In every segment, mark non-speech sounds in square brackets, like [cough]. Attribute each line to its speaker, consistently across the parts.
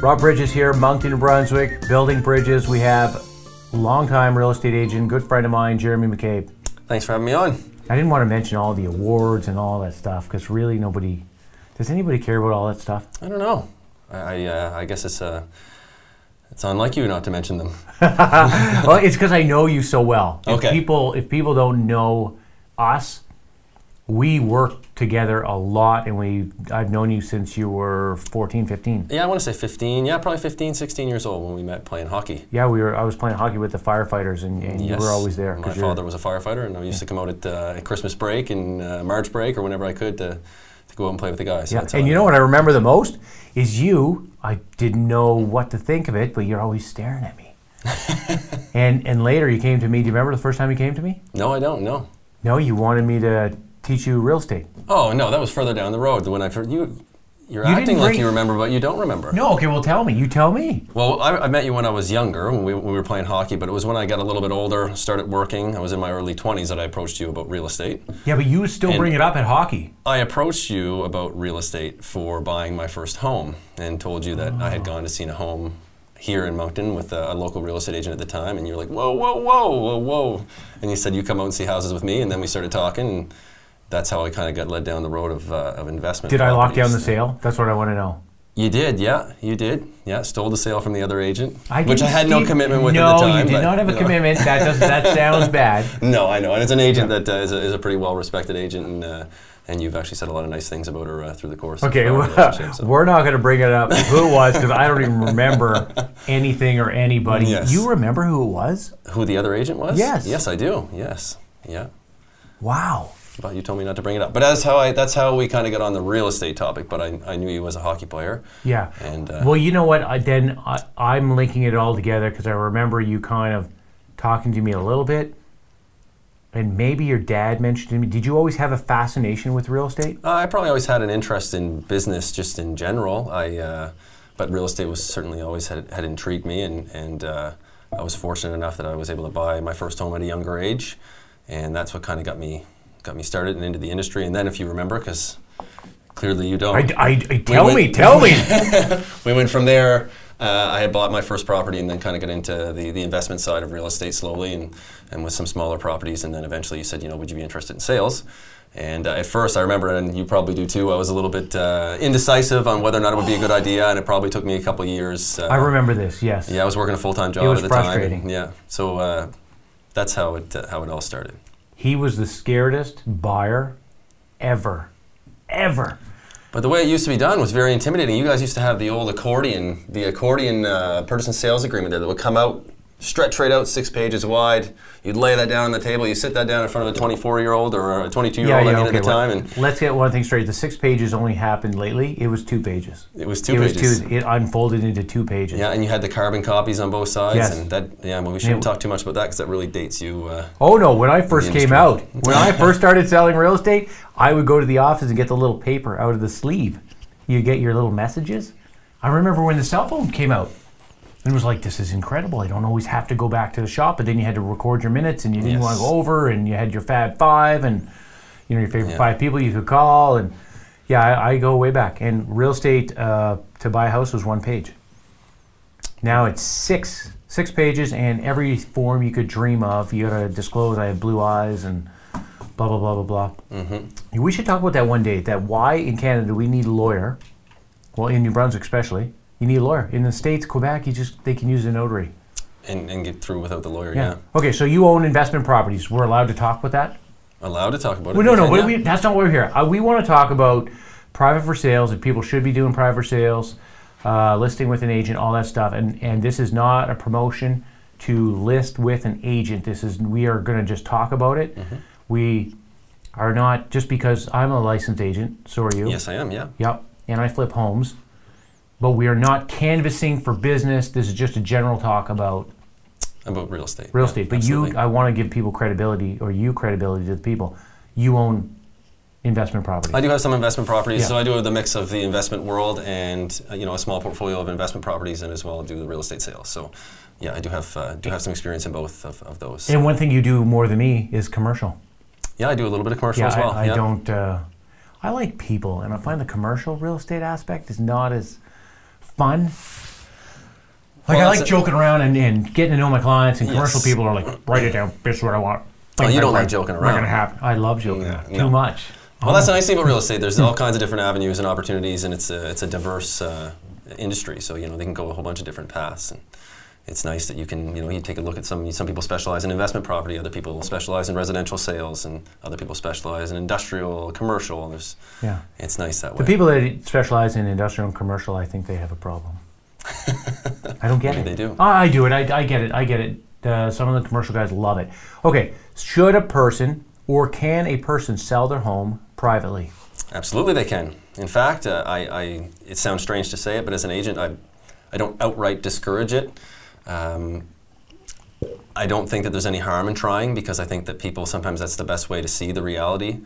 Speaker 1: Rob Brydges here, Moncton, New Brunswick, building Brydges. We have longtime real estate agent, good friend of mine, Jeremy McCabe.
Speaker 2: Thanks for having me on.
Speaker 1: I didn't want to mention all the awards and all that stuff because really nobody does anybody care about all that stuff?
Speaker 2: I don't know. I I, uh, I guess it's uh, it's unlike you not to mention them. [laughs]
Speaker 1: well, it's because I know you so well. If
Speaker 2: Okay.
Speaker 1: people if people don't know us, we work together a lot and we I've known you since you were 14, 15.
Speaker 2: Yeah, I want to say 15. Yeah, probably 15, 16 years old when we met playing hockey.
Speaker 1: Yeah, we were I was playing hockey with the firefighters and, and you were always there.
Speaker 2: My father was a firefighter, and I used to come out at, uh, at Christmas break and uh, March break or whenever I could to, to go out and play with the guys.
Speaker 1: Yeah, and you know what I remember the most is you. I didn't know what to think of it, but you're always staring at me. [laughs] and and later you came to me. Do you remember the first time you came to me?
Speaker 2: No, I don't. No.
Speaker 1: No, you wanted me to teach you real estate.
Speaker 2: Oh no, that was further down the road. When I you, you're
Speaker 1: You
Speaker 2: acting like you remember, but you don't remember.
Speaker 1: No, okay, well tell me. You tell me.
Speaker 2: Well, I, I met you when I was younger, when we, when we were playing hockey. But it was when I got a little bit older, started working. I was in my early 20s that I approached you about real estate.
Speaker 1: Yeah, but you still
Speaker 2: And-
Speaker 1: bring it up at hockey.
Speaker 2: I approached you about real estate for buying my first home and told you that I had gone to see a home here in Moncton with a, a local real estate agent at the time. And you're like, whoa, whoa, whoa, whoa, whoa. And you said, you come out and see houses with me. And then we started talking. And that's how I kind of got led down the road of, uh, of investment.
Speaker 1: Did I lock down the sale? That's what I want to know.
Speaker 2: You did, yeah, you did. Yeah, stole the sale from the other agent, which I had no commitment with
Speaker 1: no,
Speaker 2: at the time.
Speaker 1: No, you did
Speaker 2: but,
Speaker 1: not have a
Speaker 2: you [laughs] know.
Speaker 1: commitment. That does that sounds bad. [laughs]
Speaker 2: No, I know, and it's an agent that uh, is, a, is a pretty well-respected agent, and uh, and you've actually said a lot of nice things about her uh, through the course.
Speaker 1: Okay, well,
Speaker 2: so.
Speaker 1: we're not going to bring it up who it was because I don't even remember [laughs] anything or anybody.
Speaker 2: Yes.
Speaker 1: You remember who it was?
Speaker 2: Who the other agent was?
Speaker 1: Yes.
Speaker 2: Yes, I do. Yes. Yeah.
Speaker 1: Wow.
Speaker 2: But you told me not to bring it up. But that's how I. That's how we kind of got on the real estate topic. But I, I knew you as a hockey player.
Speaker 1: Yeah.
Speaker 2: And uh,
Speaker 1: Well, you know what? I, then I, I'm linking it all together because I remember you kind of talking to me a little bit, and maybe your dad mentioned to me. Did you always have a fascination with real estate?
Speaker 2: Uh, I probably always had an interest in business, just in general. I, uh, but real estate was certainly always had, had intrigued me, and and uh, I was fortunate enough that I was able to buy my first home at a younger age, and that's what kind of got me got me started and into the industry. And then, if you remember, because clearly you don't,
Speaker 1: I, I, I- tell
Speaker 2: went-
Speaker 1: me, tell me. [laughs]
Speaker 2: we went from there. Uh, I had bought my first property and then kind of got into the, the investment side of real estate slowly and, and with some smaller properties. And then eventually you said, you know, would you be interested in sales? And uh, at first, I remember, and you probably do too, I was a little bit uh, indecisive on whether or not it would be a good idea. And it probably took me a couple years. Uh,
Speaker 1: I remember this. Yes.
Speaker 2: Yeah, I was working a full time job
Speaker 1: It was
Speaker 2: at the
Speaker 1: frustrating.
Speaker 2: time. Yeah. So uh, that's how it, uh, how it all started.
Speaker 1: He was the scaredest buyer ever, ever.
Speaker 2: But the way it used to be done was very intimidating. You guys used to have the old accordion, the accordion uh, purchase and sales agreement that would come out, stretch right out six pages wide. You'd lay that down on the table. You sit that down in front of a 24 year old or a 22 year old I mean, at the time, and
Speaker 1: let's get one thing straight. The six pages only happened lately. It was two pages.
Speaker 2: it was two
Speaker 1: it
Speaker 2: pages.
Speaker 1: was two. It unfolded into two pages.
Speaker 2: Yeah, and you had the carbon copies on both sides,
Speaker 1: Yes.
Speaker 2: and that yeah. Well, we shouldn't
Speaker 1: it-
Speaker 2: talk too much about that because that really dates you. Uh,
Speaker 1: Oh no! When I first came out, when I [laughs] first started selling real estate, I would go to the office and get the little paper out of the sleeve. You get your little messages. I remember when the cell phone came out, and it was like, "This is incredible! I don't always have to go back to the shop." But then you had to record your minutes, and you didn't
Speaker 2: Yes.
Speaker 1: want to go over, and you had your Fab Five, and you know your favorite
Speaker 2: Yeah.
Speaker 1: five people you could call, and yeah, I, I go way back. And real estate uh, to buy a house was one page. Now it's six six pages and every form you could dream of. You gotta disclose I have blue eyes and blah blah blah blah blah. Mm-hmm. We should talk about that one day. That why in Canada we need a lawyer. Well, in New Brunswick especially, you need a lawyer. In the states, Quebec, you just they can use a notary.
Speaker 2: and, and get through without the lawyer. Yeah.
Speaker 1: Okay, so you own investment properties. We're allowed to talk about that.
Speaker 2: Allowed to talk about it.
Speaker 1: Well, no, no,
Speaker 2: yeah.
Speaker 1: we, that's not why we're here. Uh, we want to talk about private for sales, and people should be doing private for sales, uh, listing with an agent, all that stuff. And and this is not a promotion to list with an agent. This is we are going to just talk about it.
Speaker 2: Mm-hmm.
Speaker 1: We are not just because I'm a licensed agent. So are you.
Speaker 2: Yes, I am. Yeah.
Speaker 1: Yep. And I flip homes, but we are not canvassing for business. This is just a general talk about
Speaker 2: About real estate.
Speaker 1: real
Speaker 2: Yeah,
Speaker 1: estate. But
Speaker 2: absolutely.
Speaker 1: you, I want to give people credibility, or you credibility to the people. You own investment properties.
Speaker 2: I do have some investment properties,
Speaker 1: Yeah.
Speaker 2: so I do have the mix of the investment world and uh, you know a small portfolio of investment properties, and as well do the real estate sales. So, yeah, I do have uh, do have some experience in both of, of those.
Speaker 1: And one thing you do more than me is commercial.
Speaker 2: Yeah, I do a little bit of commercial
Speaker 1: Yeah,
Speaker 2: as well.
Speaker 1: I, I
Speaker 2: yeah.
Speaker 1: don't. Uh, I like people, and I find the commercial real estate aspect is not as fun? Like
Speaker 2: Well,
Speaker 1: I like joking around and, and getting to know my clients, and commercial
Speaker 2: Yes.
Speaker 1: people are like, write it down. This is what I want.
Speaker 2: Oh, you don't like joking
Speaker 1: Not
Speaker 2: around.
Speaker 1: gonna happen. I love joking
Speaker 2: Yeah,
Speaker 1: around.
Speaker 2: no.
Speaker 1: too much.
Speaker 2: Well, that's the nice thing about real estate. There's [laughs] all kinds of different avenues and opportunities, and it's a it's a diverse uh, industry. So you know they can go a whole bunch of different paths, and it's nice that you can you know you take a look at some some people specialize in investment property, other people specialize in residential sales, and other people specialize in industrial, commercial. There's
Speaker 1: Yeah.
Speaker 2: it's nice that way.
Speaker 1: The people that specialize in industrial and commercial, I think they have a problem. [laughs] I don't get
Speaker 2: Maybe
Speaker 1: it.
Speaker 2: they do.
Speaker 1: I, I do it. I, I get it. I get it. Uh, some of the commercial guys love it. Okay, should a person or can a person sell their home privately?
Speaker 2: Absolutely, they can. In fact, uh, I, I, it sounds strange to say it, but as an agent, I, I don't outright discourage it. Um, I don't think that there's any harm in trying because I think that people sometimes that's the best way to see the reality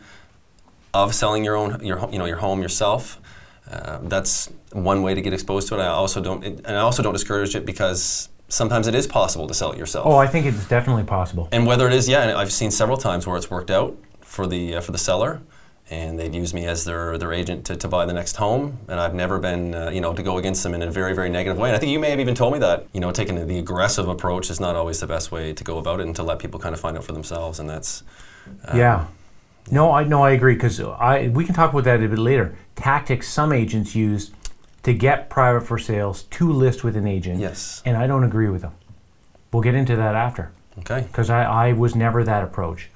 Speaker 2: of selling your own, your, you know, your home yourself. Uh, that's one way to get exposed to it. I also don't, and I also don't discourage it because sometimes it is possible to sell it yourself.
Speaker 1: Oh, I think it's definitely possible.
Speaker 2: And whether it is, yeah, I've seen several times where it's worked out for the uh, for the seller, and they've used me as their their agent to, to buy the next home, and I've never been uh, you know to go against them in a very very negative way. And I think you may have even told me that you know taking the aggressive approach is not always the best way to go about it, and to let people kind of find out for themselves, and that's um,
Speaker 1: yeah. No, I no, I agree because I we can talk about that a bit later. Tactics some agents use to get private for sales to list with an agent.
Speaker 2: yes,
Speaker 1: And I don't agree with them. We'll get into that after.
Speaker 2: okay,
Speaker 1: because I, I was never that approach.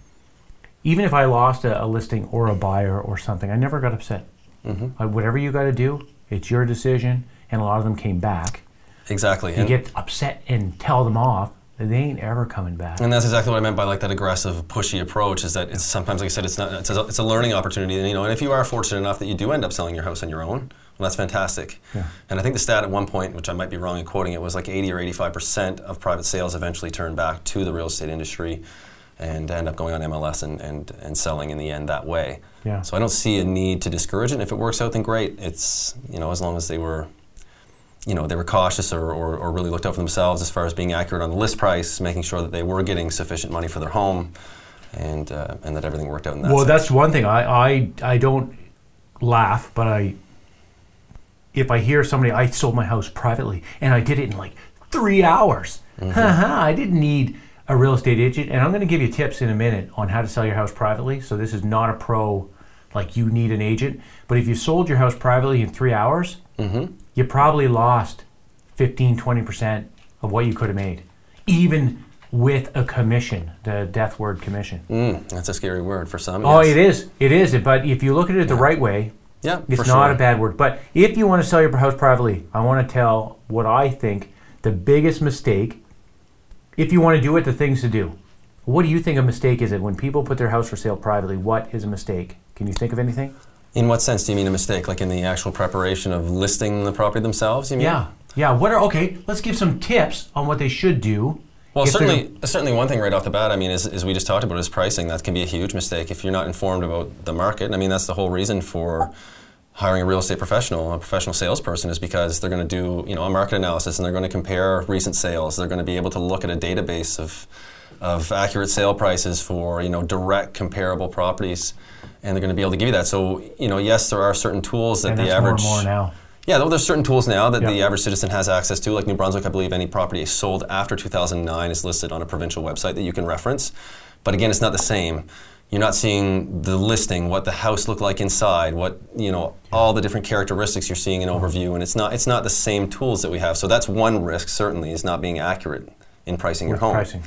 Speaker 1: Even if I lost a, a listing or a buyer or something, I never got upset.
Speaker 2: hmm
Speaker 1: I, whatever you got to do, it's your decision. And a lot of them came back.
Speaker 2: exactly.
Speaker 1: You
Speaker 2: And-
Speaker 1: get upset and tell them off, they ain't ever coming back.
Speaker 2: And that's exactly what I meant by like that aggressive, pushy approach. Is that it's sometimes, like I said, it's not. It's a, it's a learning opportunity, and you know, and if you are fortunate enough that you do end up selling your house on your own, well, that's fantastic.
Speaker 1: Yeah.
Speaker 2: And I think the stat at one point, which I might be wrong in quoting it, was like 80 or 85 percent of private sales eventually turn back to the real estate industry, and end up going on MLS and, and, and selling in the end that way.
Speaker 1: Yeah.
Speaker 2: So I don't see a need to discourage it. And if it works out, then great. It's you know as long as they were you know, they were cautious or, or, or really looked out for themselves as far as being accurate on the list price, making sure that they were getting sufficient money for their home, and uh, and that everything worked out in that.
Speaker 1: well,
Speaker 2: sense.
Speaker 1: that's one thing. I, I, I don't laugh, but I, if I hear somebody, I sold my house privately and I did it in like three hours. Haha, I didn't need a real estate agent. And I'm going to give you tips in a minute on how to sell your house privately. So this is not a pro, like you need an agent. But if you sold your house privately in three hours,
Speaker 2: Mhm.
Speaker 1: you probably lost 15, 20% of what you could have made, even with a commission, the death word commission.
Speaker 2: Mm, that's a scary word for some.
Speaker 1: Oh,
Speaker 2: yes.
Speaker 1: it is. It is. But if you look at it the right way,
Speaker 2: Yeah,
Speaker 1: it's not
Speaker 2: sure.
Speaker 1: a bad word. But if you want to sell your house privately, I want to tell what I think the biggest mistake, if you want to do it, the things to do. What do you think a mistake is it when people put their house for sale privately? What is a mistake? Can you think of anything?
Speaker 2: In what sense do you mean a mistake? Like in the actual preparation of listing the property themselves? You mean?
Speaker 1: Yeah. Yeah. What are okay? Let's give some tips on what they should do.
Speaker 2: Well, certainly, certainly one thing right off the bat. I mean, is, is we just talked about is pricing. That can be a huge mistake if you're not informed about the market. I mean, that's the whole reason for hiring a real estate professional, a professional salesperson, is because they're going to do you know a market analysis and they're going to compare recent sales. They're going to be able to look at a database of of accurate sale prices for you know direct comparable properties, and they're going to be able to give you that. So you know, yes, there are certain tools that
Speaker 1: and
Speaker 2: the average
Speaker 1: more and more now.
Speaker 2: yeah, well, there's certain tools now that
Speaker 1: Yeah.
Speaker 2: the average citizen has access to. Like New Brunswick, I believe any property sold after 2009 is listed on a provincial website that you can reference. But again, it's not the same. You're not seeing the listing, what the house looked like inside, what you know, all the different characteristics you're seeing in overview, and it's not it's not the same tools that we have. So that's one risk. Certainly, is not being accurate in pricing your home.
Speaker 1: pricing.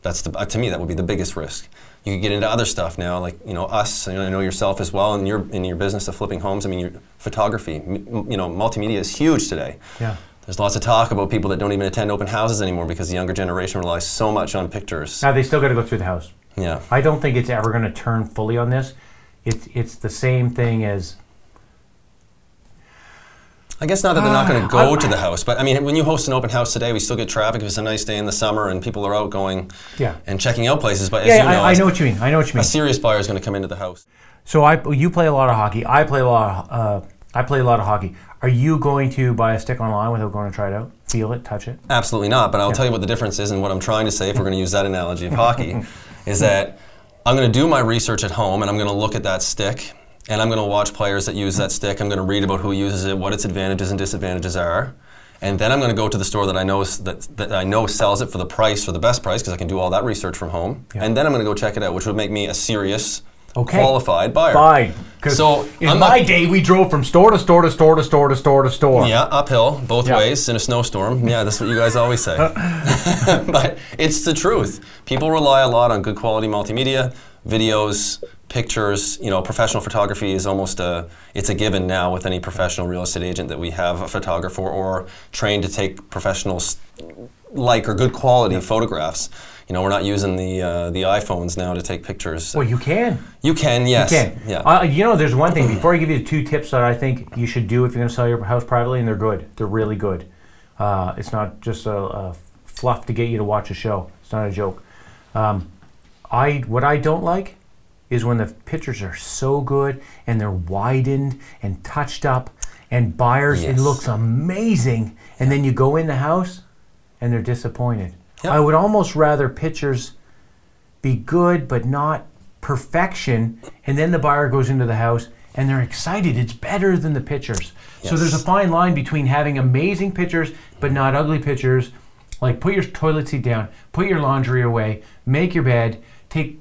Speaker 2: That's the, uh, to me that would be the biggest risk. You could get into other stuff now, like you know us. and I know yourself as well, and your in your business of flipping homes. I mean, your photography. m- You know, multimedia is huge today.
Speaker 1: Yeah.
Speaker 2: There's lots of talk about people that don't even attend open houses anymore because the younger generation relies so much on pictures.
Speaker 1: Now they still got to go through the house.
Speaker 2: Yeah.
Speaker 1: I don't think it's ever going to turn fully on this. It's it's the same thing as
Speaker 2: I guess not that they're not going to go
Speaker 1: I-
Speaker 2: to the house, but I mean, when you host an open house today, we still get traffic if it's a nice day in the summer and people are out going
Speaker 1: yeah.
Speaker 2: and checking out places. But as
Speaker 1: Yeah,
Speaker 2: you know,
Speaker 1: I, I know what you mean. I know what you mean.
Speaker 2: a serious buyer is going to come into the house.
Speaker 1: So I, you play a lot of hockey. I play a lot. Of, uh, I play a lot of hockey. Are you going to buy a stick online without going to try it out, feel it, touch it?
Speaker 2: Absolutely not. But I'll tell you what the difference is, and what I'm trying to say, if we're going to use that analogy of hockey, [laughs] is that I'm going to do my research at home and I'm going to look at that stick and I'm going to watch players that use that stick. I'm going to read about who uses it, what its advantages and disadvantages are. and then I'm going to go to the store that I know that, that I know sells it for the price for the best price because I can do all that research from home,
Speaker 1: Yeah.
Speaker 2: and then I'm going to go check it out, which would make me a serious,
Speaker 1: Okay.
Speaker 2: qualified buyer.
Speaker 1: Fine.
Speaker 2: So,
Speaker 1: in
Speaker 2: I'm
Speaker 1: my
Speaker 2: not-
Speaker 1: day, we drove from store to store to store to store to store to store.
Speaker 2: Yeah, uphill both
Speaker 1: Yeah.
Speaker 2: ways in a snowstorm. Yeah, that's what you guys always say. Uh. [laughs] but it's the truth. People rely a lot on good quality multimedia, videos, pictures. You know, professional photography is almost a it's a given now with any professional real estate agent that we have a photographer or trained to take professional s- like or good quality photographs. You know, we're not using the uh, the iPhones now to take pictures.
Speaker 1: Well, you can.
Speaker 2: you can, yes.
Speaker 1: You can.
Speaker 2: Yeah.
Speaker 1: Uh, you know, there's one thing. Before I give you the two tips that I think you should do if you're going to sell your house privately, and they're good. They're really good. Uh, it's not just a, a fluff to get you to watch a show. It's not a joke. Um, I what I don't like is when the pictures are so good and they're widened and touched up, and buyers it looks amazing, and then you go in the house and they're disappointed.
Speaker 2: Yeah.
Speaker 1: I would almost rather pictures be good but not perfection and then the buyer goes into the house and they're excited it's better than the pictures so there's a fine line between having amazing pictures but not ugly pictures like put your toilet seat down put your laundry away make your bed take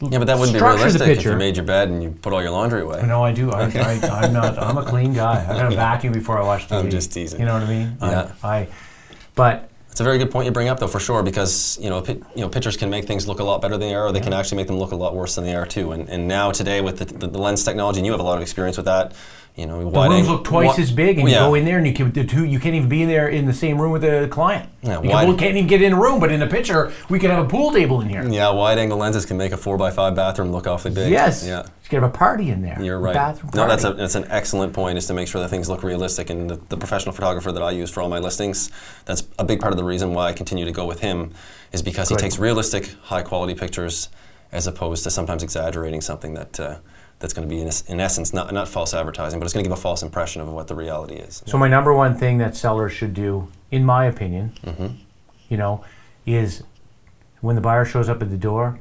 Speaker 2: yeah, but that wouldn't be realistic if you made your bed and you put all your laundry away.
Speaker 1: no, I do. I, I, I'm not. I'm a clean guy. I got a [laughs] vacuum before I watch TV.
Speaker 2: I'm just teasing.
Speaker 1: You know what I mean? I-
Speaker 2: Yeah.
Speaker 1: I, but
Speaker 2: It's a very good point you bring up, though, for sure, because you know, pi- you know, pictures can make things look a lot better than they are, or they can actually make them look a lot worse than they are too. And, and now today with the, the, the lens technology, and you have a lot of experience with that. You know,
Speaker 1: the
Speaker 2: wide
Speaker 1: rooms look twice
Speaker 2: wa-
Speaker 1: as big, and
Speaker 2: yeah.
Speaker 1: you go in there, and you can the two. You can't even be in there in the same room with the client.
Speaker 2: Yeah,
Speaker 1: you
Speaker 2: why-
Speaker 1: can, we can't even get in a room, but in a picture, we could have a pool table in here.
Speaker 2: Yeah, wide angle lenses can make a four by five bathroom look awfully big.
Speaker 1: Yes.
Speaker 2: Yeah.
Speaker 1: You could have a party in there.
Speaker 2: You're right.
Speaker 1: Bathroom
Speaker 2: No, that's a that's an excellent point. Is to make sure that things look realistic. And the, the professional photographer that I use for all my listings, that's a big part of the reason why I continue to go with him, is because
Speaker 1: Good.
Speaker 2: he takes realistic, high quality pictures, as opposed to sometimes exaggerating something that uh, that's going to be in, in essence not not false advertising, but it's going to give a false impression of what the reality is.
Speaker 1: So my number one thing that sellers should do, in my opinion,
Speaker 2: Mm-hmm.
Speaker 1: you know, is when the buyer shows up at the door,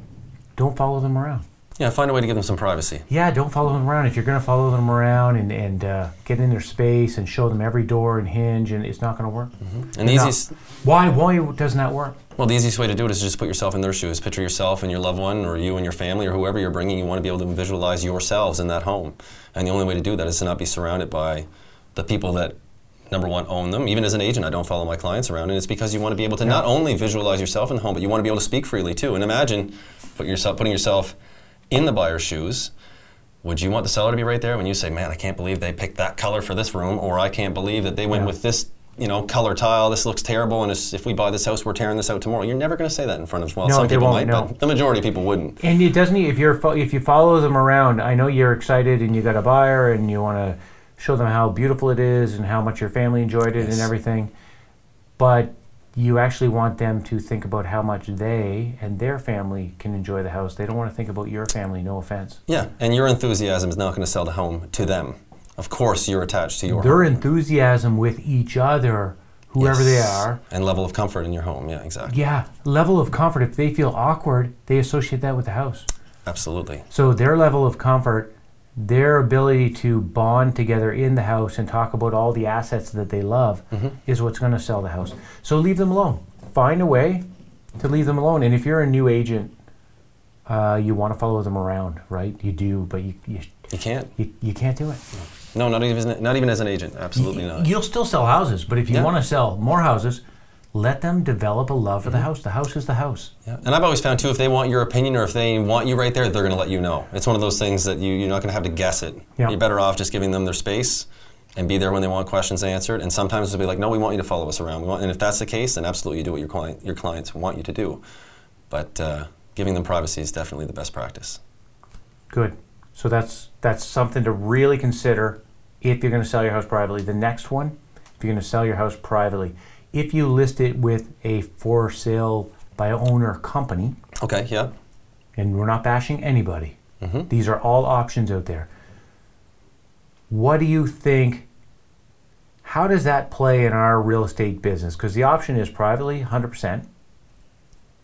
Speaker 1: don't follow them around.
Speaker 2: Yeah, find a way to give them some privacy.
Speaker 1: Yeah, don't follow them around. If you're going to follow them around and, and uh, get in their space and show them every door and hinge, and it's not going to work.
Speaker 2: And the
Speaker 1: No.
Speaker 2: easiest
Speaker 1: Why? Why doesn't that work?
Speaker 2: Well, the easiest way to do it is just put yourself in their shoes. Picture yourself and your loved one, or you and your family, or whoever you're bringing. You want to be able to visualize yourselves in that home. And the only way to do that is to not be surrounded by the people that, number one, own them. Even as an agent, I don't follow my clients around. And it's because you want to be able to not only visualize yourself in the home, but you want to be able to speak freely too. And imagine put yourself, putting yourself in the buyer's shoes. Would you want the seller to be right there when you say, "Man, I can't believe they picked that color for this room," or "I can't believe that they went
Speaker 1: Yeah.
Speaker 2: with this, you know, color tile. This looks terrible, and it's, if we buy this house, we're tearing this out tomorrow." You're never going to say that in front of well,
Speaker 1: No,
Speaker 2: some people
Speaker 1: won't,
Speaker 2: might,
Speaker 1: no.
Speaker 2: but the majority of people wouldn't.
Speaker 1: And it doesn't. If you're if you follow them around, I know you're excited and you got a buyer and you want to show them how beautiful it is and how much your family enjoyed it and
Speaker 2: Yes.
Speaker 1: everything, but you actually want them to think about how much they and their family can enjoy the house. They don't want to think about your family. No offense.
Speaker 2: Yeah, and your enthusiasm is not going to sell the home to them. Of course, you're attached to your
Speaker 1: Their
Speaker 2: home.
Speaker 1: enthusiasm with each other, whoever they are.
Speaker 2: and level of comfort in your home. Yeah, exactly.
Speaker 1: Yeah, level of comfort. If they feel awkward, they associate that with the house.
Speaker 2: Absolutely.
Speaker 1: So their level of comfort, their ability to bond together in the house and talk about all the assets that they love is what's going to sell the house. So leave them alone. Find a way to leave them alone. And if you're a new agent, uh, you want to follow them around, right? You do, but you you,
Speaker 2: You can't.
Speaker 1: you, you can't do it.
Speaker 2: No, not even not even as an agent. Absolutely not.
Speaker 1: You'll still sell houses, but if you
Speaker 2: Yeah.
Speaker 1: want to sell more houses, let them develop a love for the house. The house is the house.
Speaker 2: Yeah. And I've always found too, if they want your opinion or if they want you right there, they're going to let you know. It's one of those things that you, you're not going to have to guess it.
Speaker 1: Yeah.
Speaker 2: You're better off just giving them their space and be there when they want questions answered. And sometimes they'll be like, "No, we want you to follow us around." We want, and if that's the case, then absolutely you do what your client your clients want you to do. But uh, giving them privacy is definitely the best practice.
Speaker 1: Good. So that's that's something to really consider if you're going to sell your house privately. The next one, if you're going to sell your house privately, if you list it with a for sale by owner company,
Speaker 2: Okay. Yeah.
Speaker 1: and we're not bashing anybody.
Speaker 2: Mhm.
Speaker 1: These are all options out there. What do you think? How does that play in our real estate business? Because the option is privately, 100%.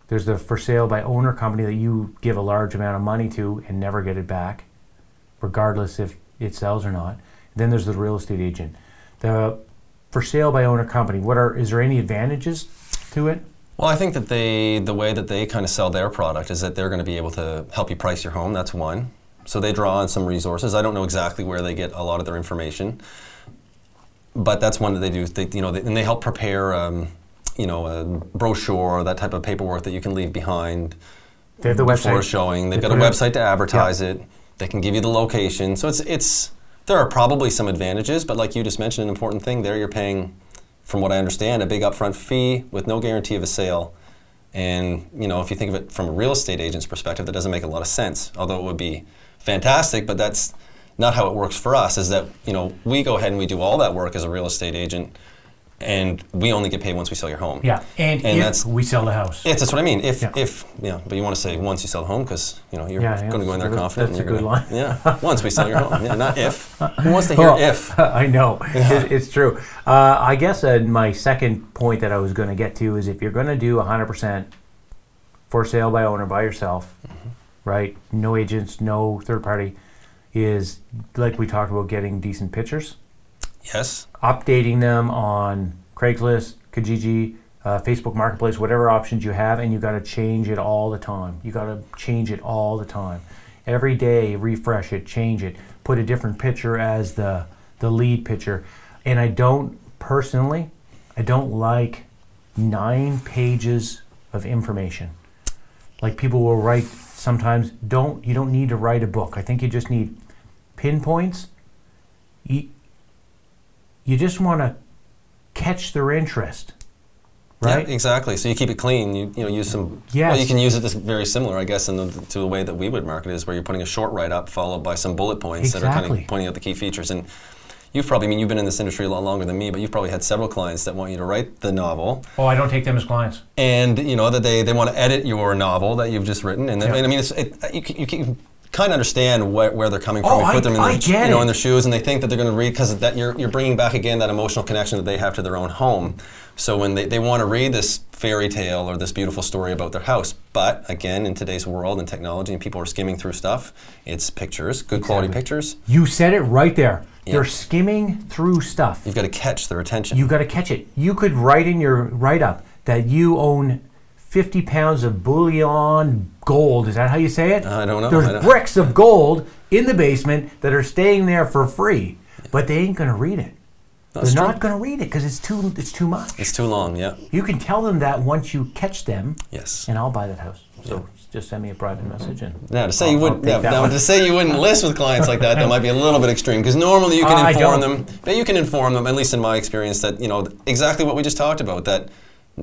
Speaker 1: There's the for sale by owner company that you give a large amount of money to and never get it back, regardless if it sells or not. Then there's the real estate agent. The for sale by owner company? What are is there any advantages to it?
Speaker 2: Well, I think that they, the way that they kind of sell their product is that they're going to be able to help you price your home. That's one. So they draw on some resources. I don't know exactly where they get a lot of their information, but that's one that they do. They, you know, they, and they help prepare, um, you know, a brochure, that type of paperwork that you can leave behind
Speaker 1: They have the
Speaker 2: before
Speaker 1: website.
Speaker 2: showing. They've
Speaker 1: They
Speaker 2: got a website to advertise it. They can give you the location. So it's it's there are probably some advantages, but like you just mentioned, an important thing there, you're paying, from what I understand, a big upfront fee with no guarantee of a sale. And you know, if you think of it from a real estate agent's perspective, that doesn't make a lot of sense. Although it would be fantastic, but that's not how it works for us. Is that you know we go ahead and we do all that work as a real estate agent, and we only get paid once we sell your home.
Speaker 1: Yeah, and,
Speaker 2: And
Speaker 1: if
Speaker 2: that's-
Speaker 1: we sell the house.
Speaker 2: Yes, that's what I mean. If,
Speaker 1: Yeah.
Speaker 2: if, yeah, but you want to say once you sell the home because you know you're
Speaker 1: Yeah, yeah,
Speaker 2: going to go in there confident.
Speaker 1: that's a good
Speaker 2: gonna-
Speaker 1: line.
Speaker 2: Yeah, once we sell your home. Yeah, not if. [laughs] Who wants to hear
Speaker 1: Oh,
Speaker 2: if? [laughs]
Speaker 1: I know. [laughs] It, it's true. Uh, I guess uh, my second point that I was going to get to is if you're going to do 100% for sale by owner by yourself,
Speaker 2: Mm-hmm.
Speaker 1: right? No agents, no third party, is like we talked about getting decent pictures,
Speaker 2: Yes.
Speaker 1: updating them on Craigslist, Kijiji, uh, Facebook Marketplace, whatever options you have, and you got to change it all the time. You got to change it all the time. Every day, refresh it, change it, put a different picture as the the lead picture. And I don't personally, I don't like nine pages of information. Like people will write sometimes. Don't you don't need to write a book. I think you just need pinpoints. You, you just want to catch their interest, right?
Speaker 2: Yeah, exactly. So you keep it clean. You you know use some.
Speaker 1: Yes.
Speaker 2: Well, you can use it this very similar, I guess, in the, to the way that we would market it is where you're putting a short write up followed by some bullet points that are kind of pointing out the key features. And you've probably, I mean, you've been in this industry a lot longer than me, but you've probably had several clients that want you to write the novel.
Speaker 1: Oh, I don't take them as clients.
Speaker 2: and you know that they, they want to edit your novel that you've just written, and,
Speaker 1: Yeah.
Speaker 2: and I mean, it's, it, you, you can kind of understand where, where they're coming from.
Speaker 1: Oh,
Speaker 2: you
Speaker 1: I-
Speaker 2: put them in
Speaker 1: I
Speaker 2: their, you know in their shoes, and they think that they're going to read because that you're you're bringing back again that emotional connection that they have to their own home. So when they, they want to read this fairy tale or this beautiful story about their house, but again, in today's world and technology, and people are skimming through stuff, it's pictures, good quality pictures.
Speaker 1: You said it right there.
Speaker 2: Yeah.
Speaker 1: They're skimming through stuff.
Speaker 2: You've got to catch their attention.
Speaker 1: You've got to catch it. You could write in your write up that you own 50 pounds of bullion gold. Is that how you say it?
Speaker 2: I don't know.
Speaker 1: There's
Speaker 2: don't-
Speaker 1: bricks of gold in the basement that are staying there for free, but they ain't going to read it.
Speaker 2: That's
Speaker 1: They're
Speaker 2: true.
Speaker 1: not going to read it because it's too it's too much.
Speaker 2: It's too long. Yeah.
Speaker 1: You can tell them that once you catch them,
Speaker 2: Yes.
Speaker 1: and I'll buy that house. So just send me a private message and
Speaker 2: Now to say
Speaker 1: I'll-
Speaker 2: you wouldn't, yeah, to say you wouldn't [laughs] list with clients like that, that might be a little bit extreme. Because normally you can
Speaker 1: I
Speaker 2: inform them, but you can inform them, at least in my experience, that you know exactly what we just talked about. That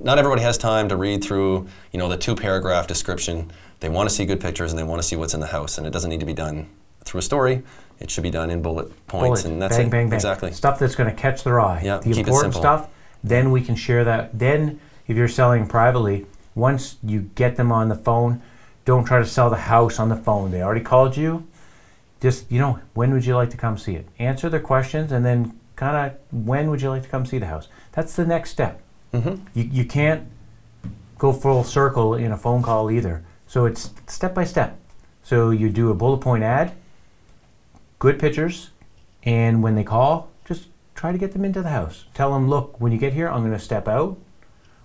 Speaker 2: not everybody has time to read through, you know, the two paragraph description. They want to see good pictures and they want to see what's in the house, and it doesn't need to be done through a story. It should be done in bullet points,
Speaker 1: bullet,
Speaker 2: and that's
Speaker 1: bang,
Speaker 2: it.
Speaker 1: bang, bang.
Speaker 2: Exactly.
Speaker 1: Stuff that's going to catch their eye.
Speaker 2: Yeah,
Speaker 1: the
Speaker 2: keep it
Speaker 1: important
Speaker 2: simple.
Speaker 1: stuff. Then we can share that. Then, if you're selling privately, once you get them on the phone, don't try to sell the house on the phone. They already called you. Just you know, when would you like to come see it? Answer their questions, and then kind of when would you like to come see the house? That's the next step.
Speaker 2: Mhm.
Speaker 1: You you can't go full circle in a phone call either. So it's step by step. So you do a bullet point ad, good pictures, and when they call, just try to get them into the house. Tell them, look, when you get here, I'm going to step out.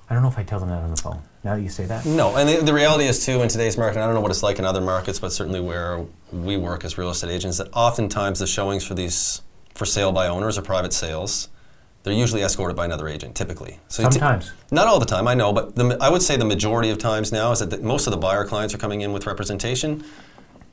Speaker 1: I don't know if I tell them that on the phone. Now that you say that,
Speaker 2: No, and the, the reality is too in today's market. I don't know what it's like in other markets, but certainly where we work as real estate agents, that oftentimes the showings for these for sale by owners or private sales, they're usually escorted by another agent. Typically, so
Speaker 1: sometimes.
Speaker 2: not all the time, I know, but the, I would say the majority of times now is that the, most of the buyer clients are coming in with representation,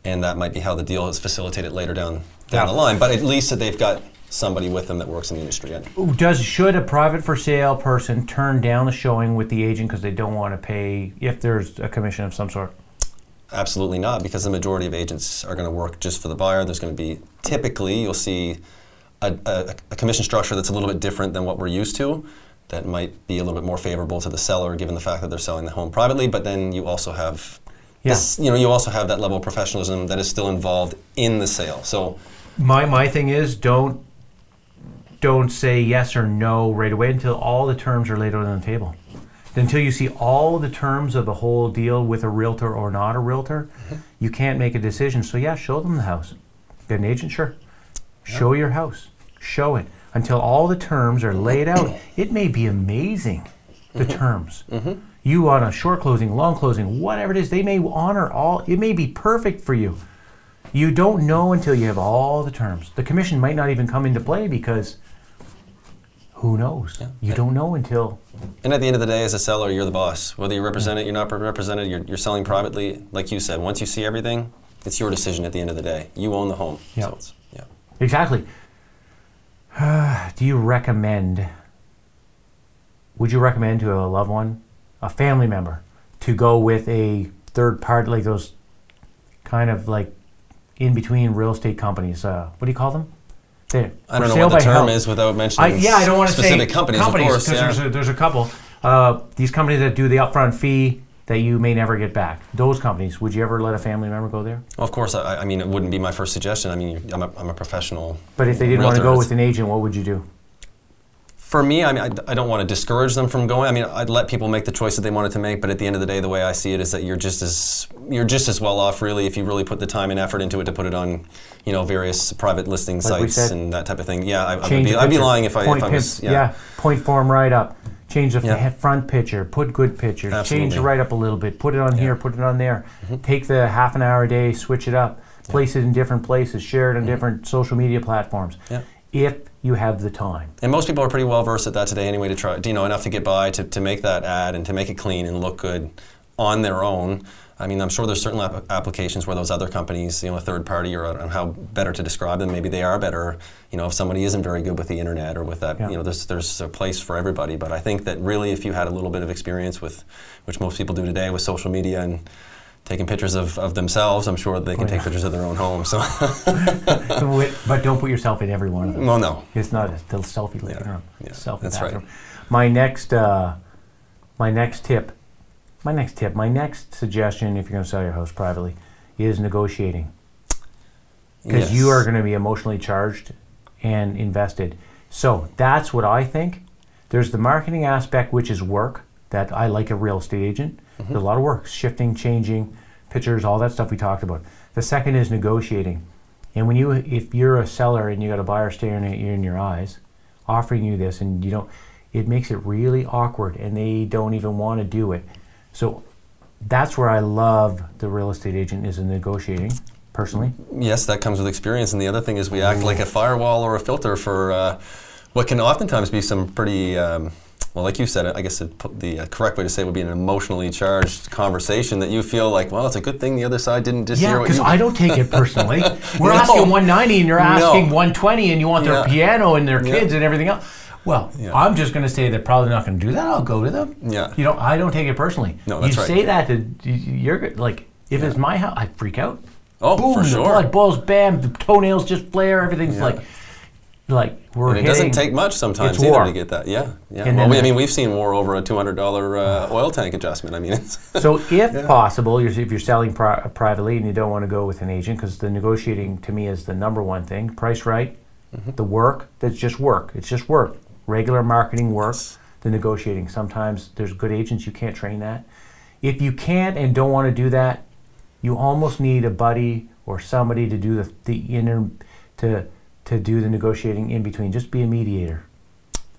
Speaker 2: and that might be how the deal is facilitated later down down
Speaker 1: Yeah.
Speaker 2: the line. But at least that they've got somebody with them that works in the industry. And
Speaker 1: Does should a private for sale person turn down the showing with the agent because they don't want to pay if there's a commission of some sort?
Speaker 2: Absolutely not, because the majority of agents are going to work just for the buyer. There's going to be typically you'll see a, a, a commission structure that's a little bit different than what we're used to. That might be a little bit more favorable to the seller, given the fact that they're selling the home privately. But then you also have,
Speaker 1: Yeah.
Speaker 2: this, you know, you also have that level of professionalism that is still involved in the sale. So
Speaker 1: My my thing is don't don't say yes or no right away until all the terms are laid out on the table. Until you see all the terms of the whole deal with a realtor or not a realtor, mm-hmm. you can't make a decision. So yeah, show them the house. Get an agent, sure. Show your house. show it until all the terms are laid out. It may be amazing, the
Speaker 2: Mm-hmm.
Speaker 1: terms. You want a short closing, long closing, whatever it is, they may honor all. It may be perfect for you. You don't know until you have all the terms. The commission might not even come into play because who knows? You don't know until
Speaker 2: And at the end of the day, as a seller, you're the boss. Whether you represent it, you're not represented, you're, you're selling privately. Like you said, once you see everything, it's your decision at the end of the day. You own the home.
Speaker 1: Yeah.
Speaker 2: So
Speaker 1: Exactly. [sighs] Do you recommend? Would you recommend to a loved one, a family member, to go with a third party, like those kind of like in between real estate companies? Uh, what do you call them? They're
Speaker 2: I don't know what the term
Speaker 1: help.
Speaker 2: is without
Speaker 1: I,
Speaker 2: mentioning
Speaker 1: yeah, I don't want to say
Speaker 2: specific companies, of course. Yeah.
Speaker 1: there's, a, there's a couple. Uh, these companies that do the upfront fee that you may never get back. Those companies, would you ever let a family member go there?
Speaker 2: Well, of course, I, I mean, it wouldn't be my first suggestion. I mean, I'm a, I'm a professional.
Speaker 1: But if they didn't want to go with an agent, what would you do?
Speaker 2: For me, I mean, I, I don't want to discourage them from going. I mean, I'd let people make the choice that they wanted to make. But at the end of the day, the way I see it is that you're just as you're just as well off, really, if you really put the time and effort into it to put it on, you know, various private listing
Speaker 1: Like
Speaker 2: sites and that type of thing. Yeah, I, would be, I'd be lying if I,
Speaker 1: point
Speaker 2: if I
Speaker 1: pimp-
Speaker 2: was.
Speaker 1: yeah. point form right up. Change the
Speaker 2: Yeah.
Speaker 1: front picture. Put good pictures. Change
Speaker 2: Absolutely.
Speaker 1: the right up a little bit. Put it on here. Put it on there.
Speaker 2: Mm-hmm.
Speaker 1: Take the half an hour a day. Switch it up. Place it in different places. Share it on different social media platforms.
Speaker 2: Mm-hmm. Yeah.
Speaker 1: If you have the time.
Speaker 2: And most people are pretty well versed at that today anyway to try, you know, enough to get by, to, to make that ad and to make it clean and look good on their own. I mean, I'm sure there's certain app- applications where those other companies, you know, a third party or on how better to describe them, maybe they are better. You know, if somebody isn't very good with the internet or with that,
Speaker 1: Yeah.
Speaker 2: you know, there's, there's a place for everybody. But I think that really if you had a little bit of experience with, which most people do today with social media and taking pictures of, of themselves, I'm sure they can
Speaker 1: Oh,
Speaker 2: take pictures of their own home. So, [laughs]
Speaker 1: but don't put yourself in every one of them.
Speaker 2: well, no.
Speaker 1: It's not a selfie living
Speaker 2: Yeah,
Speaker 1: room.
Speaker 2: yeah,
Speaker 1: selfie
Speaker 2: that's right.
Speaker 1: My next, uh, my next tip, my next tip, my next suggestion, if you're going to sell your house privately, is negotiating because you are going to be emotionally charged and invested. So that's what I think. There's the marketing aspect, which is work that I like a real estate agent.
Speaker 2: Mm-hmm.
Speaker 1: There's a lot of work, shifting, changing, pictures, all that stuff we talked about. The second is negotiating. And when you, if you're a seller and you got a buyer staring at you in your eyes, offering you this, and you don't, it makes it really awkward, and they don't even want to do it. So that's where I love the real estate agent is in negotiating, personally.
Speaker 2: Yes, that comes with experience. And the other thing is we act like a firewall or a filter for uh, what can oftentimes be some pretty, um, well, like you said, I guess it, the uh, correct way to say it would be an emotionally charged conversation that you feel like, well, it's a good thing the other side didn't just
Speaker 1: Yeah, because. I don't take it personally. [laughs] We're
Speaker 2: No.
Speaker 1: asking 190 and you're
Speaker 2: No.
Speaker 1: asking 120 and you want their
Speaker 2: Yeah.
Speaker 1: piano and their
Speaker 2: Yeah.
Speaker 1: kids and everything else. Well,
Speaker 2: Yeah.
Speaker 1: I'm just going to say they're probably not going to do that. I'll go to them.
Speaker 2: Yeah.
Speaker 1: You know, I don't take it personally.
Speaker 2: No, that's
Speaker 1: you
Speaker 2: right.
Speaker 1: say that to you're good- like if it's my house, I freak out.
Speaker 2: oh,
Speaker 1: Boom,
Speaker 2: for
Speaker 1: the
Speaker 2: sure.
Speaker 1: blood boils, bam, the toenails just flare. Everything's
Speaker 2: Yeah.
Speaker 1: like, like we're
Speaker 2: And it
Speaker 1: hitting.
Speaker 2: doesn't take much sometimes either to get that. Yeah, yeah.
Speaker 1: And
Speaker 2: well, we, I mean, we've seen war over a two hundred dollar uh, [sighs] oil tank adjustment. I mean, it's [laughs]
Speaker 1: So, if possible, you're, if you're selling pri- privately and you don't want to go with an agent, because the negotiating to me is the number one thing. Price right,
Speaker 2: Mm-hmm.
Speaker 1: the work. That's just work. It's just work. Regular marketing work. The negotiating. Sometimes there's good agents you can't train that. If you can't and don't want to do that, you almost need a buddy or somebody to do the the inner to to do the negotiating in between. Just be a mediator.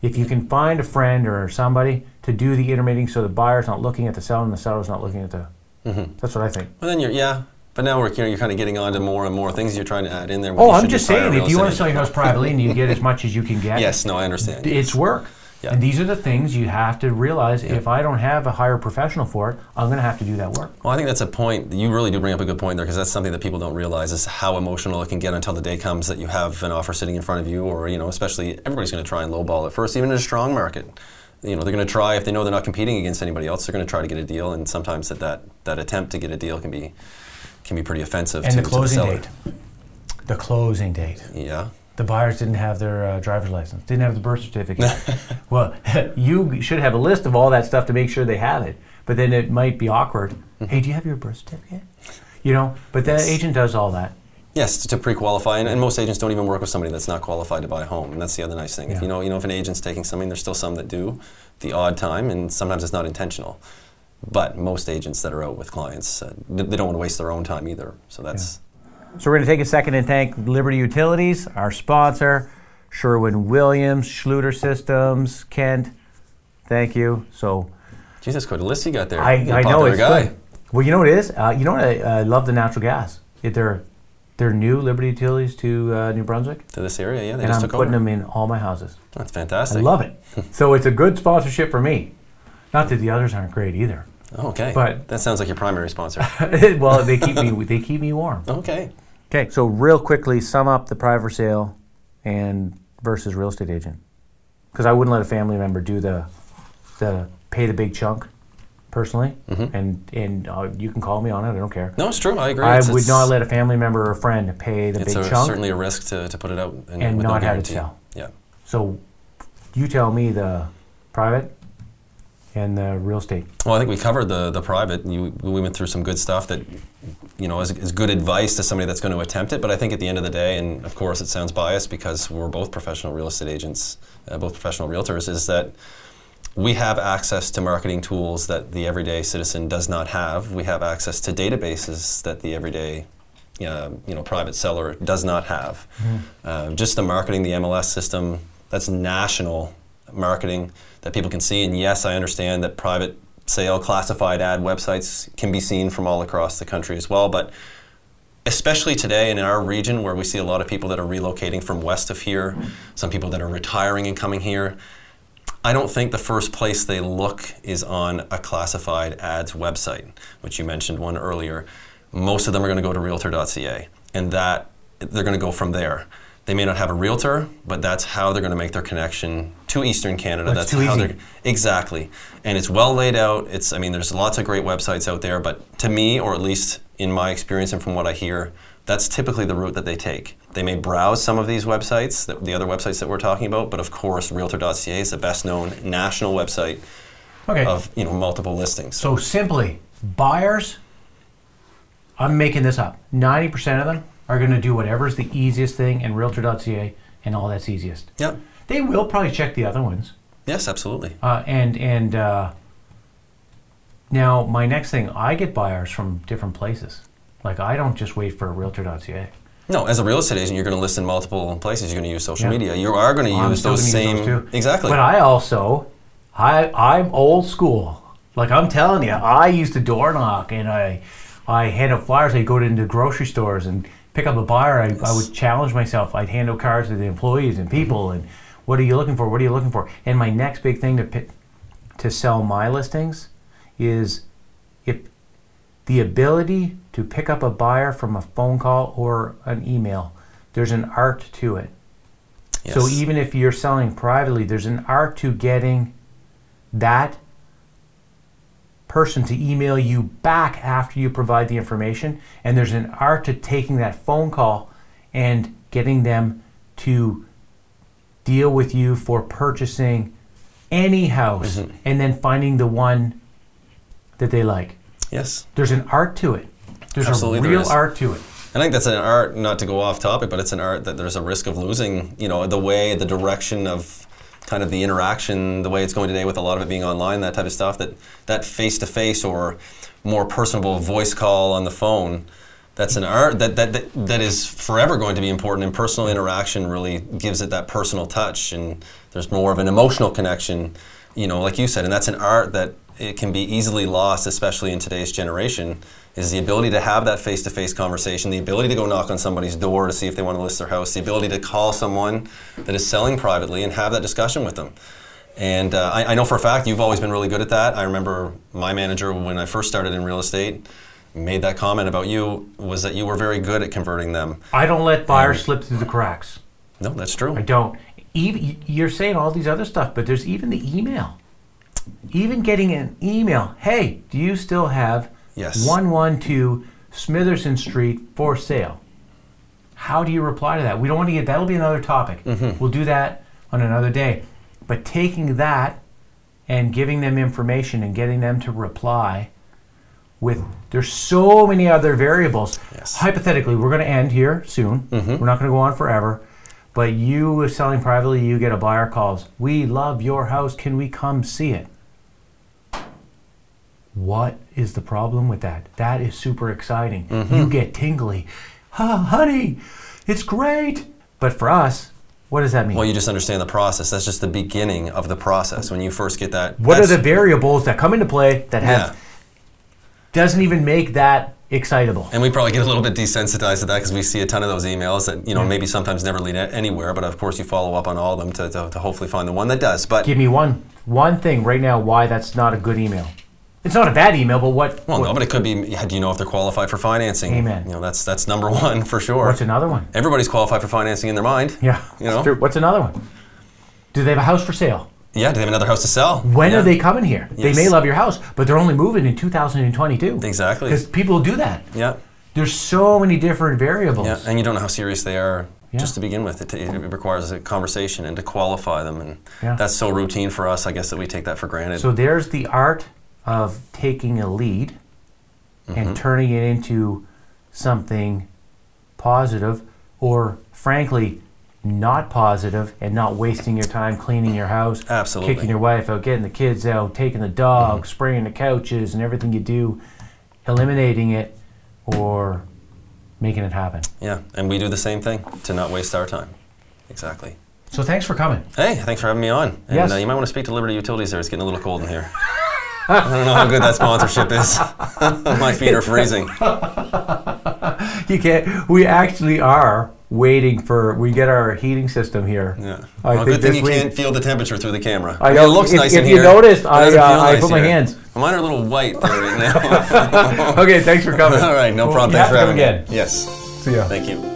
Speaker 1: If you can find a friend or somebody to do the intermediating so the buyer's not looking at the seller and the seller's not looking at the.
Speaker 2: Mm-hmm.
Speaker 1: That's what I think.
Speaker 2: Well, then you're yeah. But now we're you're kind of getting on to more and more things you're trying to add in there.
Speaker 1: Oh, I'm just saying, if you want to sell your house privately and you get as much as you can get,
Speaker 2: Yes, no, I understand.
Speaker 1: it's work.
Speaker 2: Yeah.
Speaker 1: And these are the things you have to realize. If I don't have a hire professional for it, I'm going to have to do that work.
Speaker 2: Well, I think that's a point. You really do bring up a good point there because that's something that people don't realize is how emotional it can get until the day comes that you have an offer sitting in front of you, or you know, especially everybody's going to try and lowball it first, even in a strong market. You know, they're going to try if they know they're not competing against anybody else. They're going to try to get a deal, and sometimes that that, that attempt to get a deal can be can be pretty offensive.
Speaker 1: And
Speaker 2: to,
Speaker 1: the closing
Speaker 2: to the seller.
Speaker 1: date. The closing date.
Speaker 2: Yeah.
Speaker 1: The buyers didn't have their uh, driver's license, didn't have the birth certificate. [laughs] well, [laughs] you should have a list of all that stuff to make sure they have it. But then it might be awkward. Hey, do you have your birth certificate? You know, but the
Speaker 2: Yes.
Speaker 1: agent does all that.
Speaker 2: Yes, to pre-qualify, and, and most agents don't even work with somebody that's not qualified to buy a home, and that's the other nice thing. If
Speaker 1: Yeah.
Speaker 2: you know, you know, if an agent's taking something, there's still some that do, the odd time, and sometimes it's not intentional. But most agents that are out with clients, uh, they, don't want to waste their own time either. So that's
Speaker 1: So we're going to take a second and thank Liberty Utilities, our sponsor, Sherwin Williams, Schluter Systems, Kent. Thank you. So
Speaker 2: Jesus, quite a list you got there.
Speaker 1: I, I know it's
Speaker 2: guy.
Speaker 1: good. Well, you know what it is. Uh, you know what I, I love the natural gas. It, they're they're new Liberty Utilities to uh, New Brunswick,
Speaker 2: To this area, yeah, they
Speaker 1: and
Speaker 2: just
Speaker 1: I'm
Speaker 2: took
Speaker 1: putting
Speaker 2: over.
Speaker 1: them in all my houses.
Speaker 2: That's fantastic.
Speaker 1: I love it. [laughs] so it's a good sponsorship for me. Not that the others aren't great either.
Speaker 2: Okay,
Speaker 1: But-
Speaker 2: that sounds like your primary sponsor. [laughs]
Speaker 1: well, they keep me they keep me warm.
Speaker 2: okay.
Speaker 1: Okay, so real quickly, sum up the private sale and versus real estate agent, because I wouldn't let a family member do the the pay the big chunk personally,
Speaker 2: Mhm.
Speaker 1: and and uh, you can call me on it. I don't care.
Speaker 2: No, it's true. I agree.
Speaker 1: I
Speaker 2: It's-
Speaker 1: would
Speaker 2: it's-
Speaker 1: not let a family member or a friend pay the big
Speaker 2: a,
Speaker 1: chunk.
Speaker 2: certainly a risk to, to put it out and,
Speaker 1: And
Speaker 2: with
Speaker 1: not
Speaker 2: no
Speaker 1: have it
Speaker 2: guarantee.
Speaker 1: sell.
Speaker 2: Yeah.
Speaker 1: So you tell me the private and the real estate.
Speaker 2: Well, I think we covered the the private. You, we went through some good stuff that, you know, is, is good advice to somebody that's going to attempt it. But I think at the end of the day, and of course it sounds biased because we're both professional real estate agents, uh, both professional realtors, is that we have access to marketing tools that the everyday citizen does not have. We have access to databases that the everyday uh, you know, private seller does not have. Uh, just the marketing, the MLS system, that's national marketing that people can see. And yes, I understand that private sale classified ad websites can be seen from all across the country as well. But especially today and in our region where we see a lot of people that are relocating from west of here, some people that are retiring and coming here. I don't think the first place they look is on a classified ads website, which you mentioned one earlier. Most of them are going to go to realtor.ca, and that they're going to go from there. They may not have a realtor, but that's how they're going to make their connection to Eastern Canada.
Speaker 1: That's
Speaker 2: how
Speaker 1: easy.
Speaker 2: they're exactly, and it's well laid out. It's I mean, there's lots of great websites out there, but to me, or at least in my experience and from what I hear, that's typically the route that they take. They may browse some of these websites, the other websites that we're talking about, but of course, Realtor.ca is the best known national website
Speaker 1: Okay.
Speaker 2: of you know multiple listings.
Speaker 1: So simply, buyers, I'm making this up. 90% of them are going to do whatever's the easiest thing in realtor.ca and all that's easiest.
Speaker 2: Yep.
Speaker 1: They will probably check the other ones.
Speaker 2: Yes, absolutely.
Speaker 1: Uh, and and uh, now my next thing, I get buyers from different places. Like I don't just wait for realtor.ca.
Speaker 2: No, as a real estate agent, you're going to list in multiple places. You're going to use social
Speaker 1: Yeah.
Speaker 2: media. You are going to use those
Speaker 1: use
Speaker 2: same
Speaker 1: those too.
Speaker 2: exactly.
Speaker 1: But I also, I I'm old school. Like I'm telling you, I used to door knock and I, I hand out flyers. I go into grocery stores and pick up a buyer. I, I would challenge myself. I'd hand out cards to the employees and people and what are you looking for? What are you looking for? And my next big thing to pick, to sell my listings is if the ability to pick up a buyer from a phone call or an email. There's an art to it.
Speaker 2: yes.
Speaker 1: So even if you're selling privately, there's an art to getting that person to email you back after you provide the information, and there's an art to taking that phone call and getting them to deal with you for purchasing any house
Speaker 2: Mhm.
Speaker 1: and then finding the one that they like.
Speaker 2: yes.
Speaker 1: There's an art to it. There's
Speaker 2: Absolutely
Speaker 1: a real art to it.
Speaker 2: I think that's an art, not to go off topic, but it's an art that there's a risk of losing, you know, the way, the direction of kind of the interaction, the way it's going today with a lot of it being online, that type of stuff, that that face-to-face or more personable voice call on the phone, that's an art that, that, that, that is forever going to be important and personal interaction really gives it that personal touch and there's more of an emotional connection, you know, like you said, and that's an art that it can be easily lost, especially in today's generation, is the ability to have that face-to-face conversation, the ability to go knock on somebody's door to see if they want to list their house, the ability to call someone that is selling privately and have that discussion with them. And uh, I, I know for a fact you've always been really good at that. I remember my manager when I first started in real estate made that comment about you was that you were very good at converting them.
Speaker 1: I don't let buyers slip through the cracks.
Speaker 2: No, that's true.
Speaker 1: I don't. Even you're saying all these other stuff, but there's even the email. Even getting an email. Hey, do you still have
Speaker 2: Yes.
Speaker 1: 112 Smitherson Street for sale? How do you reply to that? We don't want to get that'll be another topic. Mm-hmm. We'll do that on another day. But taking that and giving them information and getting them to reply with there's so many other variables.
Speaker 2: Yes.
Speaker 1: Hypothetically, we're going to end here soon. Mm-hmm. We're not going to go on forever. But you are selling privately, you get a buyer calls. We love your house. Can we come see it? What is the problem with that? That is super exciting. You get tingly. Ah, honey, it's great. But for us, What does that mean?
Speaker 2: Well, you just understand the process. That's just the beginning of the process when you first get that.
Speaker 1: what are the variables that come into play that have
Speaker 2: Yeah.
Speaker 1: doesn't even make that excitable?
Speaker 2: And we probably get a little bit desensitized to that because we see a ton of those emails that you know maybe sometimes never lead anywhere. But of course, you follow up on all of them to, to, to hopefully find the one that does. But
Speaker 1: Give me one one thing right now why that's not a good email. It's not a bad email, but what?
Speaker 2: well,
Speaker 1: what-
Speaker 2: no, but it could be. Do you know if they're qualified for financing?
Speaker 1: Amen.
Speaker 2: You know, that's that's number [laughs] one for sure.
Speaker 1: What's another one?
Speaker 2: Everybody's qualified for financing in their mind.
Speaker 1: Yeah,
Speaker 2: You know.
Speaker 1: true. What's another one? Do they have a house for sale?
Speaker 2: Yeah. Do they have another house to sell?
Speaker 1: When
Speaker 2: Yeah.
Speaker 1: are they coming here? They may love your house, but they're only moving in 2022.
Speaker 2: Exactly.
Speaker 1: Because people do that.
Speaker 2: Yeah.
Speaker 1: There's so many different variables.
Speaker 2: Yeah, and you don't know how serious they are
Speaker 1: Yeah.
Speaker 2: just to begin with. It, it requires a conversation and to qualify them, and
Speaker 1: Yeah.
Speaker 2: that's so routine for us. I guess that we take that for granted.
Speaker 1: So there's the art of taking a lead
Speaker 2: Mm-hmm.
Speaker 1: and turning it into something positive or frankly not positive and not wasting your time cleaning your house,
Speaker 2: Absolutely.
Speaker 1: kicking your wife out, getting the kids out, taking the dog,
Speaker 2: Mm-hmm.
Speaker 1: spraying the couches and everything you do, eliminating it or making it happen.
Speaker 2: yeah, and we do the same thing to not waste our time. Exactly.
Speaker 1: So thanks for coming.
Speaker 2: Hey, thanks for having me on. And
Speaker 1: Yes.
Speaker 2: uh, you might want to speak to Liberty Utilities there. It's getting a little cold in here. [laughs] I don't know how good that sponsorship is. [laughs] My feet are freezing.
Speaker 1: You can't. We actually are waiting for. We get our heating system here.
Speaker 2: Yeah.
Speaker 1: I
Speaker 2: well,
Speaker 1: think
Speaker 2: good thing you
Speaker 1: week-
Speaker 2: can't feel the temperature through the camera.
Speaker 1: I
Speaker 2: mean,
Speaker 1: know.
Speaker 2: It looks
Speaker 1: If-
Speaker 2: nice
Speaker 1: if
Speaker 2: in
Speaker 1: you
Speaker 2: here.
Speaker 1: noticed, I, uh,
Speaker 2: feel
Speaker 1: I
Speaker 2: nice
Speaker 1: put my
Speaker 2: here.
Speaker 1: hands-
Speaker 2: Mine are a little white there right now. [laughs]
Speaker 1: Okay, thanks for coming. [laughs]
Speaker 2: All right, no
Speaker 1: Well,
Speaker 2: problem. Thanks for having me.
Speaker 1: again.
Speaker 2: Yes.
Speaker 1: See ya.
Speaker 2: Thank you.